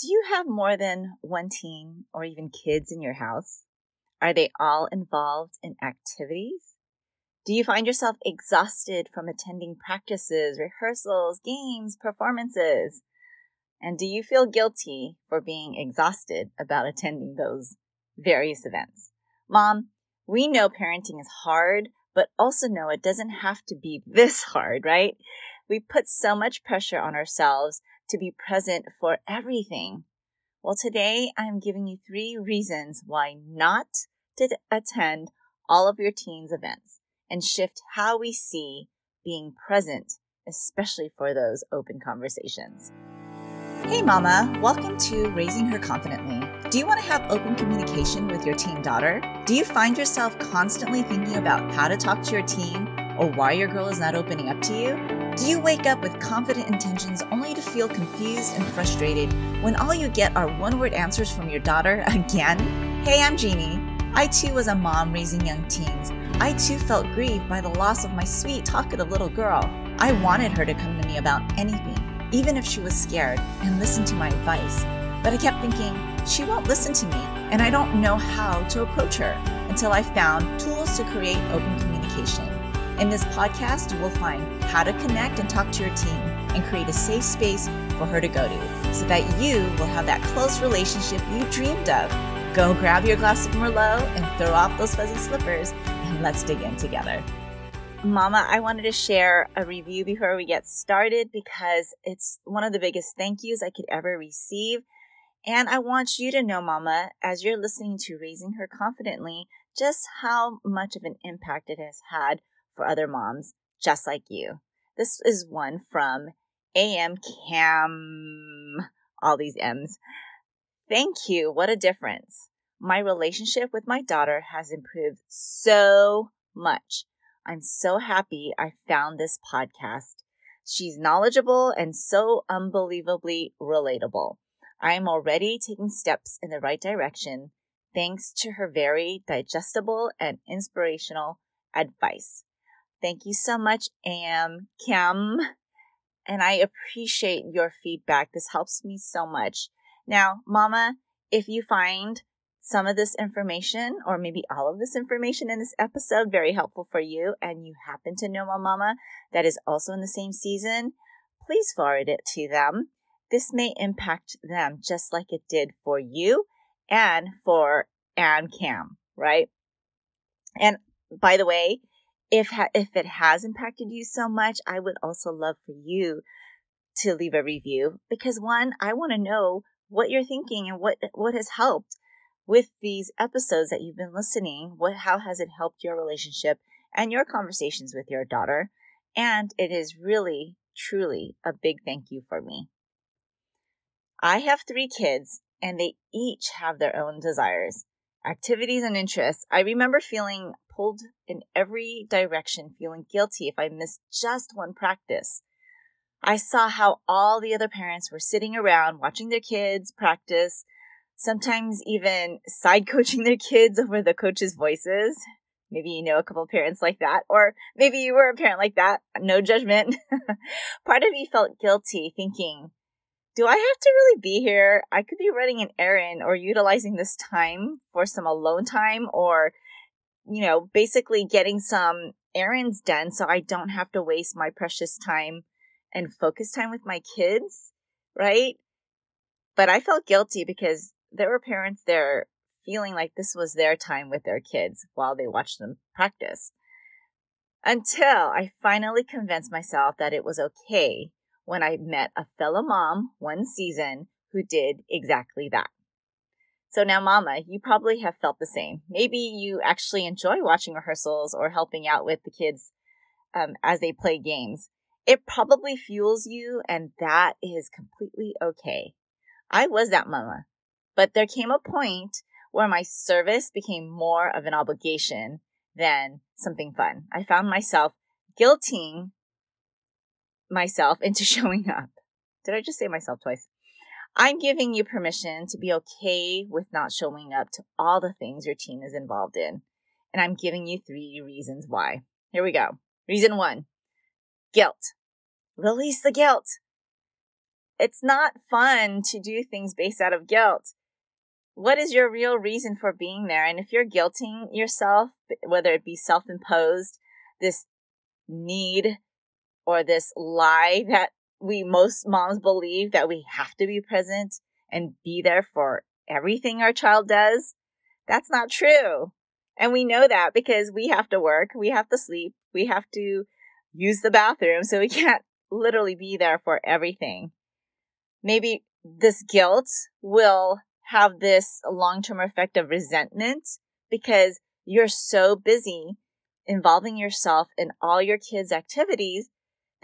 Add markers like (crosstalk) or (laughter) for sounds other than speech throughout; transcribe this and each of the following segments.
Do you have more than one teen or even kids in your house? Are they all involved in activities? Do you find yourself exhausted from attending practices, rehearsals, games, performances? And do you feel guilty for being exhausted about attending those various events? Mom, we know parenting is hard, but also know it doesn't have to be (laughs) this hard, right? We put so much pressure on ourselves to be present for everything. Well, today I'm giving you three reasons why not to attend all of your teens' events and shift how we see being present, especially for those open conversations. Hey, Mama, welcome to Raising Her Confidently. Do you want to have open communication with your teen daughter? Do you find yourself constantly thinking about how to talk to your teen or why your girl is not opening up to you? Do you wake up with confident intentions only to feel confused and frustrated when all you get are one word answers from your daughter again? Hey, I'm Jeannie. I too was a mom raising young teens. I too felt grieved by the loss of my sweet, talkative little girl. I wanted her to come to me about anything, even if she was scared, and listen to my advice. But I kept thinking, she won't listen to me, and I don't know how to approach her until I found tools to create open communication. In this podcast, you will find how to connect and talk to your team and create a safe space for her to go to so that you will have that close relationship you dreamed of. Go grab your glass of Merlot and throw off those fuzzy slippers and let's dig in together. Mama, I wanted to share a review before we get started because it's one of the biggest thank yous I could ever receive. And I want you to know, Mama, as you're listening to Raising Her Confidently, just how much of an impact it has had for other moms just like you. This is one from AM Cam, all these M's. Thank you. What a difference. My relationship with my daughter has improved so much. I'm so happy I found this podcast. She's knowledgeable and so unbelievably relatable. I am already taking steps in the right direction thanks to her very digestible and inspirational advice. Thank you so much, Am Kim. And I appreciate your feedback. This helps me so much. Now, Mama, if you find some of this information or maybe all of this information in this episode very helpful for you and you happen to know a mama that is also in the same season, please forward it to them. This may impact them just like it did for you and for Ann Cam, right? And by the way, if ha- if it has impacted you so much, I would also love for you to leave a review because one, I want to know what you're thinking and what what has helped with these episodes that you've been listening. What how has it helped your relationship and your conversations with your daughter? And it is really truly a big thank you for me. I have 3 kids and they each have their own desires, activities and interests. I remember feeling pulled in every direction, feeling guilty if I missed just one practice. I saw how all the other parents were sitting around watching their kids practice, sometimes even side coaching their kids over the coaches' voices. Maybe you know a couple parents like that, or maybe you were a parent like that. No judgment. (laughs) Part of me felt guilty thinking, do I have to really be here? I could be running an errand or utilizing this time for some alone time or you know, basically getting some errands done so I don't have to waste my precious time and focus time with my kids, right? But I felt guilty because there were parents there feeling like this was their time with their kids while they watched them practice. Until I finally convinced myself that it was okay when I met a fellow mom one season who did exactly that. So now, Mama, you probably have felt the same. Maybe you actually enjoy watching rehearsals or helping out with the kids um, as they play games. It probably fuels you, and that is completely okay. I was that mama, but there came a point where my service became more of an obligation than something fun. I found myself guilting myself (laughs) into showing up. Did I just say myself twice? I'm giving you permission to be okay with not showing up to all the things your team is involved in. And I'm giving you three reasons why. Here we go. Reason one guilt. Release the guilt. it's not fun to do things based out of guilt. What is your real reason for being there? And if you're guilting yourself, whether it be self imposed, this need or this lie that we most moms believe that we have to be present and be there for everything our child does, that's not true. And we know that because we have to work, we have to sleep, we have to use the bathroom, so we (laughs) can't literally be there for everything. Maybe this guilt will have this long term effect of resentment because you're so busy involving yourself in all your kids' activities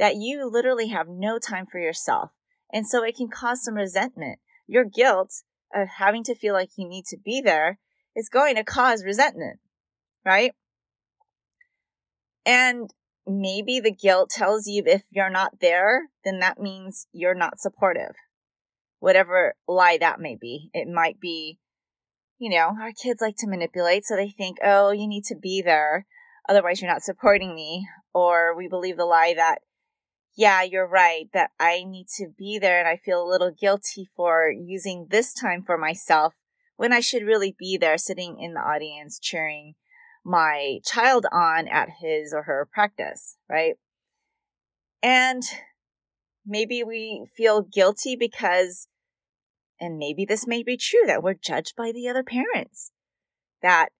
that you literally have no time for yourself. And so it can cause some resentment. Your guilt of having to feel like you need to be there is going to cause resentment, right? And maybe the guilt tells you if you're not there, then that means you're not supportive. Whatever lie that may be. It might be, you know, our kids like to manipulate, so they think, oh, you need to be there, otherwise you're not supporting me. Or we believe the lie that, yeah, you're right, that I need to be there and I feel a little guilty for using this time for myself when I should really be there sitting in the audience cheering my child on at his or her practice, right? And maybe we feel guilty because, and maybe this may be true, that we're judged by the other parents, that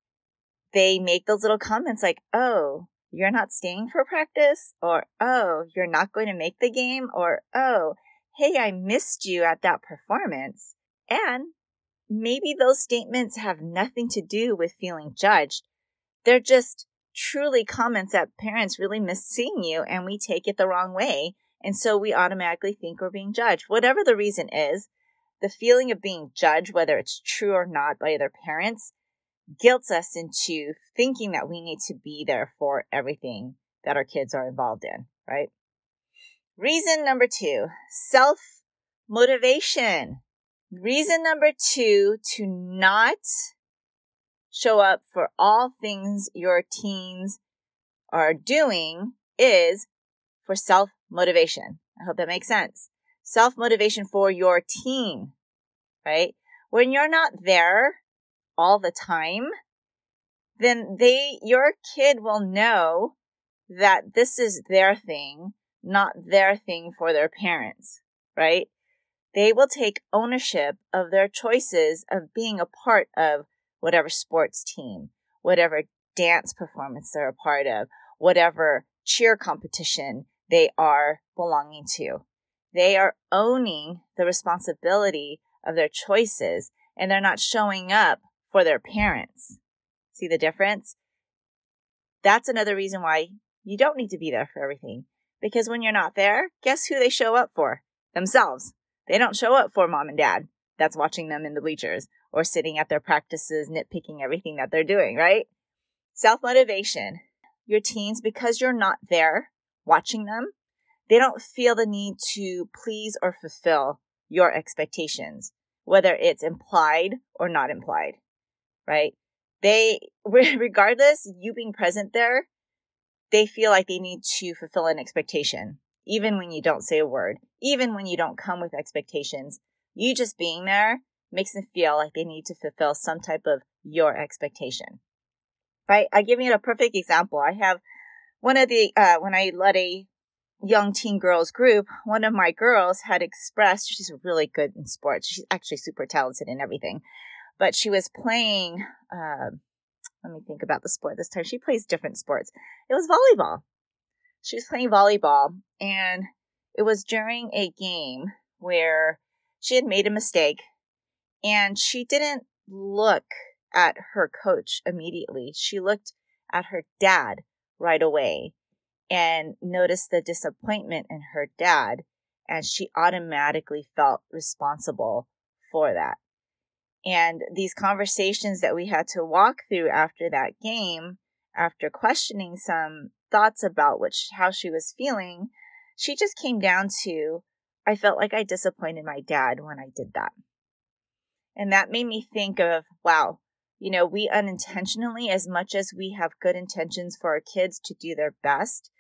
they make those little comments like, oh, you're not staying for practice, or oh, you're not going to make the game, or oh, hey, I missed you at that performance. And maybe those statements have nothing to do with feeling judged, they're just truly comments that parents really miss seeing you and we take it the wrong way. And so we automatically think we're being judged. Whatever the reason is, the feeling of being judged, whether it's true or not by other parents, guilts us into thinking that we need to be there for everything that our kids are involved in, right? Reason number two, self motivation. Reason number two to not show up for all things your teens are doing is for self motivation. I hope that makes sense. Self motivation for your teen, right? When you're not there all the time, then they, your kid will know that this is their thing, not their thing for their parents, right? They will take ownership of their choices of being a part of whatever sports team, whatever dance performance they're a part of, whatever cheer competition they are belonging to. They are owning the responsibility of their choices and they're not showing up for their parents. See the difference? That's another reason why you don't need to be there for everything. Because when you're not there, guess who they show up for? Themselves. They don't show up for mom and dad that's watching them in the bleachers or sitting at their practices, nitpicking everything that they're doing, right? Self motivation. Your teens, because you're not there watching them, they don't feel the need to please or fulfill your expectations, whether it's implied or not implied, right? They, (laughs) regardless, you being present there, they feel like they need to fulfill an expectation, even when you don't say a word, even when you don't come with expectations. You just being there makes them feel like they need to fulfill some type of your expectation. Right? I give you a perfect example. I have one of the, uh, when I led a young teen girls group, one of my girls had expressed, she's really good in sports. She's actually super talented in everything, but she was playing, uh, let me think about the sport this time. She plays different sports. It was volleyball. She was playing volleyball and it was during a game where she had made a mistake and she didn't look at her coach immediately. She looked at her dad right away and noticed the disappointment in her dad. And she automatically felt responsible for that. And these conversations that we had to walk through after that game, after questioning some thoughts about which, how she was feeling, she just came down to, I felt like I disappointed my dad when I did that. And that made me think of, wow, you know, we unintentionally, as much as we have good intentions for our kids to do their best,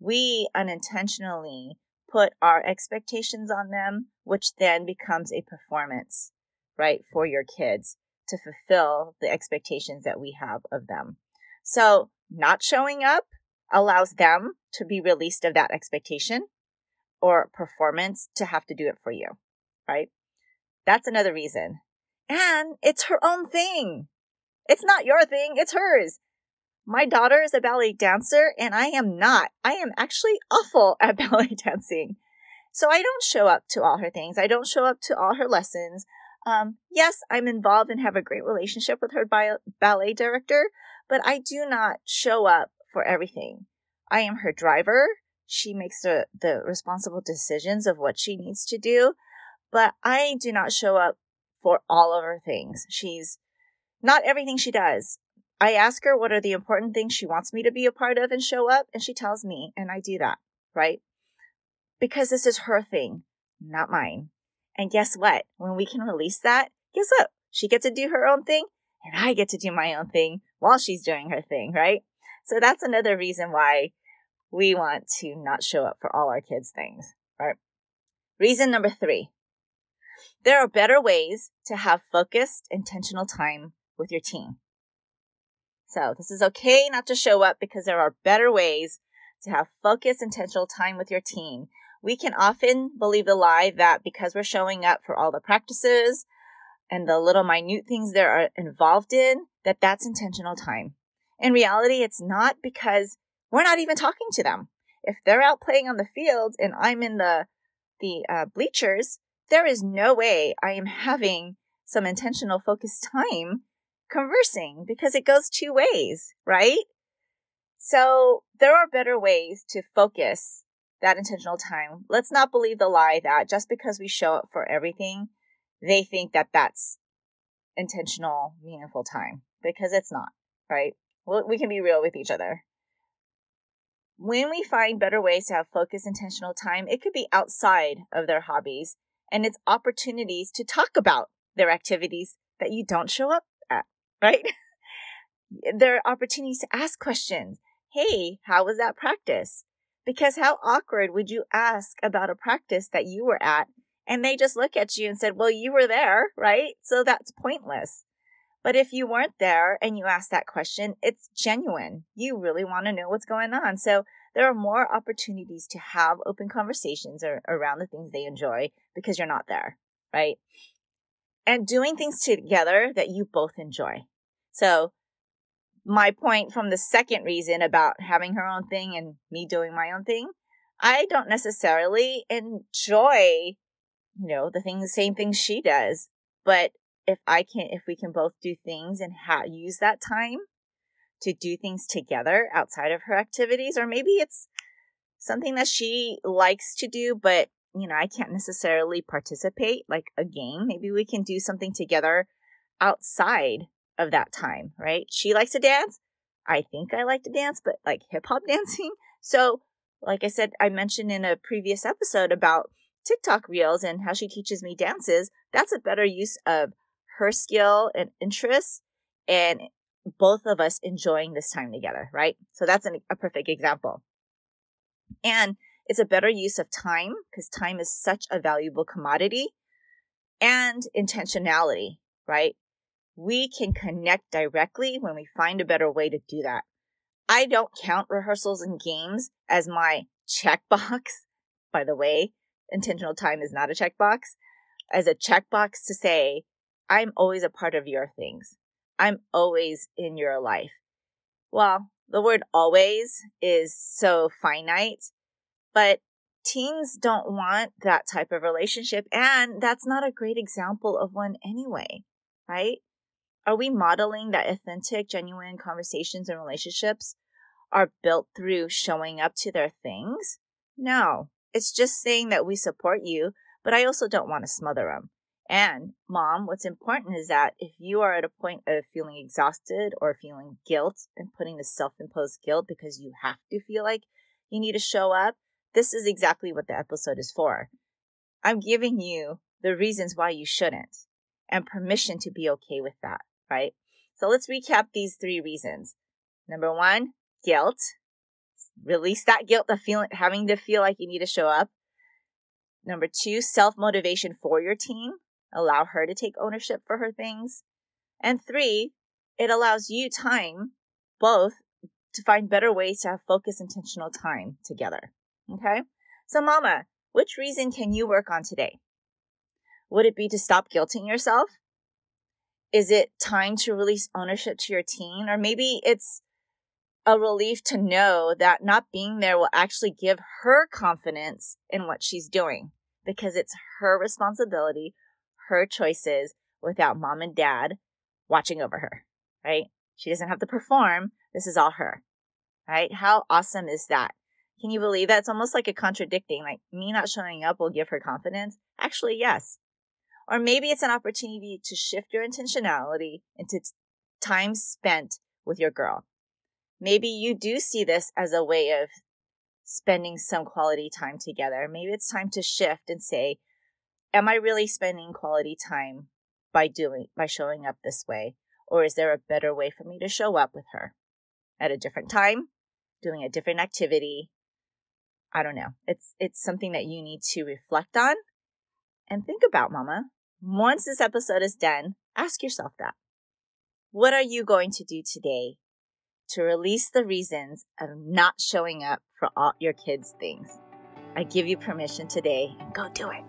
we unintentionally put our expectations on them, which then becomes a performance, right, for your kids to fulfill the expectations that we have of them. So not showing up allows them to be released of that expectation or performance to have to do it for you, right? That's another reason. And it's her own thing. It's not your thing, it's hers. My daughter is a ballet dancer and I am not. I am actually awful (laughs) at ballet dancing. So I don't show up to all her things. I don't show up to all her lessons. Um, yes, I'm involved and have a great relationship with her bi- ballet director, but I do not show up for everything. I am her driver. She makes the, the responsible decisions of what she needs to do, but I do not show up for all of her things. She's not everything she does. I ask her what are the important things she wants me to be a part of and show up, and she tells me, and I do that, right? Because this is her thing, not mine. And guess what? When we can release that, guess what? She gets to do her own thing, and I get to do my own thing while she's doing her thing, right? So that's another reason why we want to not show up for all our kids' things, right? Reason number three. There are better ways to have focused, intentional time with your team. So this is okay not to show up because there are better ways to have focused, intentional time with your team. We can often believe the lie that because we're showing up for all the practices and the little minute things they're involved in, that that's intentional time. In reality, it's not because we're not even talking to them. If they're out playing on the field and I'm in the the uh, bleachers, there is no way I am having some intentional focused time conversing because it goes two ways, right? So there are better ways to focus that intentional time. Let's not believe the lie that just because we show up for everything, they think that that's intentional, meaningful time because it's not, right? Well, we can be real with each other. When we find better ways to have focused, intentional time, it could be outside of their hobbies and it's opportunities to talk about their activities that you don't show up at, (laughs) right? there are opportunities to ask questions. Hey, how was that practice? Because how awkward would you ask about a practice that you were at and they just look at you and said, well, you were there, right? So that's pointless. But if you weren't there and you ask that question, it's genuine. You really want to know what's going on. So there are more opportunities to have open conversations or, around the things they enjoy because you're not there, right? and doing things together that you both enjoy. So, my point from the second reason about having her own thing and me doing my own thing, I don't necessarily enjoy, you know, the things, same things she does. But if I can, if we can both do things and ha- use that time to do things together outside of her activities, or maybe it's something that she likes to do, but you know, I can't necessarily participate like a game. Maybe we can do something together outside of that time, right? She likes to dance. I think I like to dance, but like hip hop (laughs) dancing. So, like I said, I mentioned in a previous episode about TikTok reels and how she teaches me dances. That's a better use of her skill and interest and both of us enjoying this time together, right? So that's an, a perfect example. And it's a better use of time because time is such a valuable commodity and intentionality, right? We can connect directly when we find a better way to do that. I don't count rehearsals and games as my checkbox. (laughs) By the way, intentional time is not a checkbox. As a checkbox to say, I'm always a part of your things. I'm always in your life. Well, the word always is so finite but teens don't want that type of relationship. And that's not a great example of one anyway, right? Are we modeling that authentic, genuine conversations and relationships are built through showing up to their things? No, it's just saying that we support you, but I also don't want to smother them. And mom, what's important is that if you are at a point of feeling exhausted or feeling guilt and putting the self imposed guilt because you have to feel like you need to show up, this is exactly what the episode is for. I'm giving you the reasons why you shouldn't and permission to be okay with that, right? So let's recap these three reasons. Number one, guilt. Release that guilt of feeling, having to feel like you need to show up. Number two, self motivation for your teen. Allow her to take ownership for her things. And three, it allows you time, both, to find better ways to have focused, intentional time together. Okay? So, mama, which reason can you work on today? Would it be to stop guilting yourself? Is it time to release ownership to your teen? Or maybe it's a relief to know that not being there will actually give her confidence in what she's doing because it's her responsibility, her choices without mom and dad watching over her, right? She doesn't have to perform. This is all her, right? How awesome is that? Can you believe that? It's almost like a contradicting, like me not showing up will give her confidence. Actually, yes. Or maybe it's an opportunity to shift your intentionality into time spent with your girl. Maybe you do see this as a way of spending some quality time together. Maybe it's time to shift and say, am I really spending quality time by doing, by showing up this way? Or is there a better way for me to show up with her at a different time, doing a different activity? I don't know. It's, it's something that you need to reflect on and think about, mama. Once this episode is done, ask yourself that. What are you going to do today to release the reasons of not showing up for all your kids' things? I give you permission today go do it.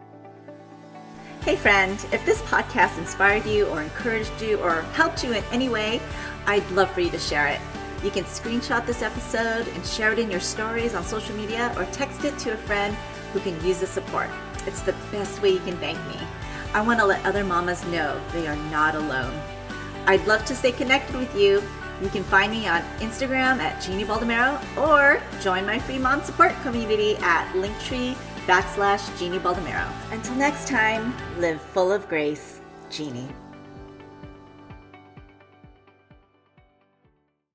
Hey, friend, if this podcast inspired you or encouraged you or helped you in any way, I'd love for you to share it. You can screenshot this episode and share it in your stories on social media or text it to a friend who can use the support. It's the best way you can thank me. I want to let other mamas know they are not alone. I'd love to stay connected with you. You can find me on Instagram at Jeannie Baldomero or join my free mom support community at Linktree backslash Jeannie Baldomero. Until next time, live full of grace, Jeannie.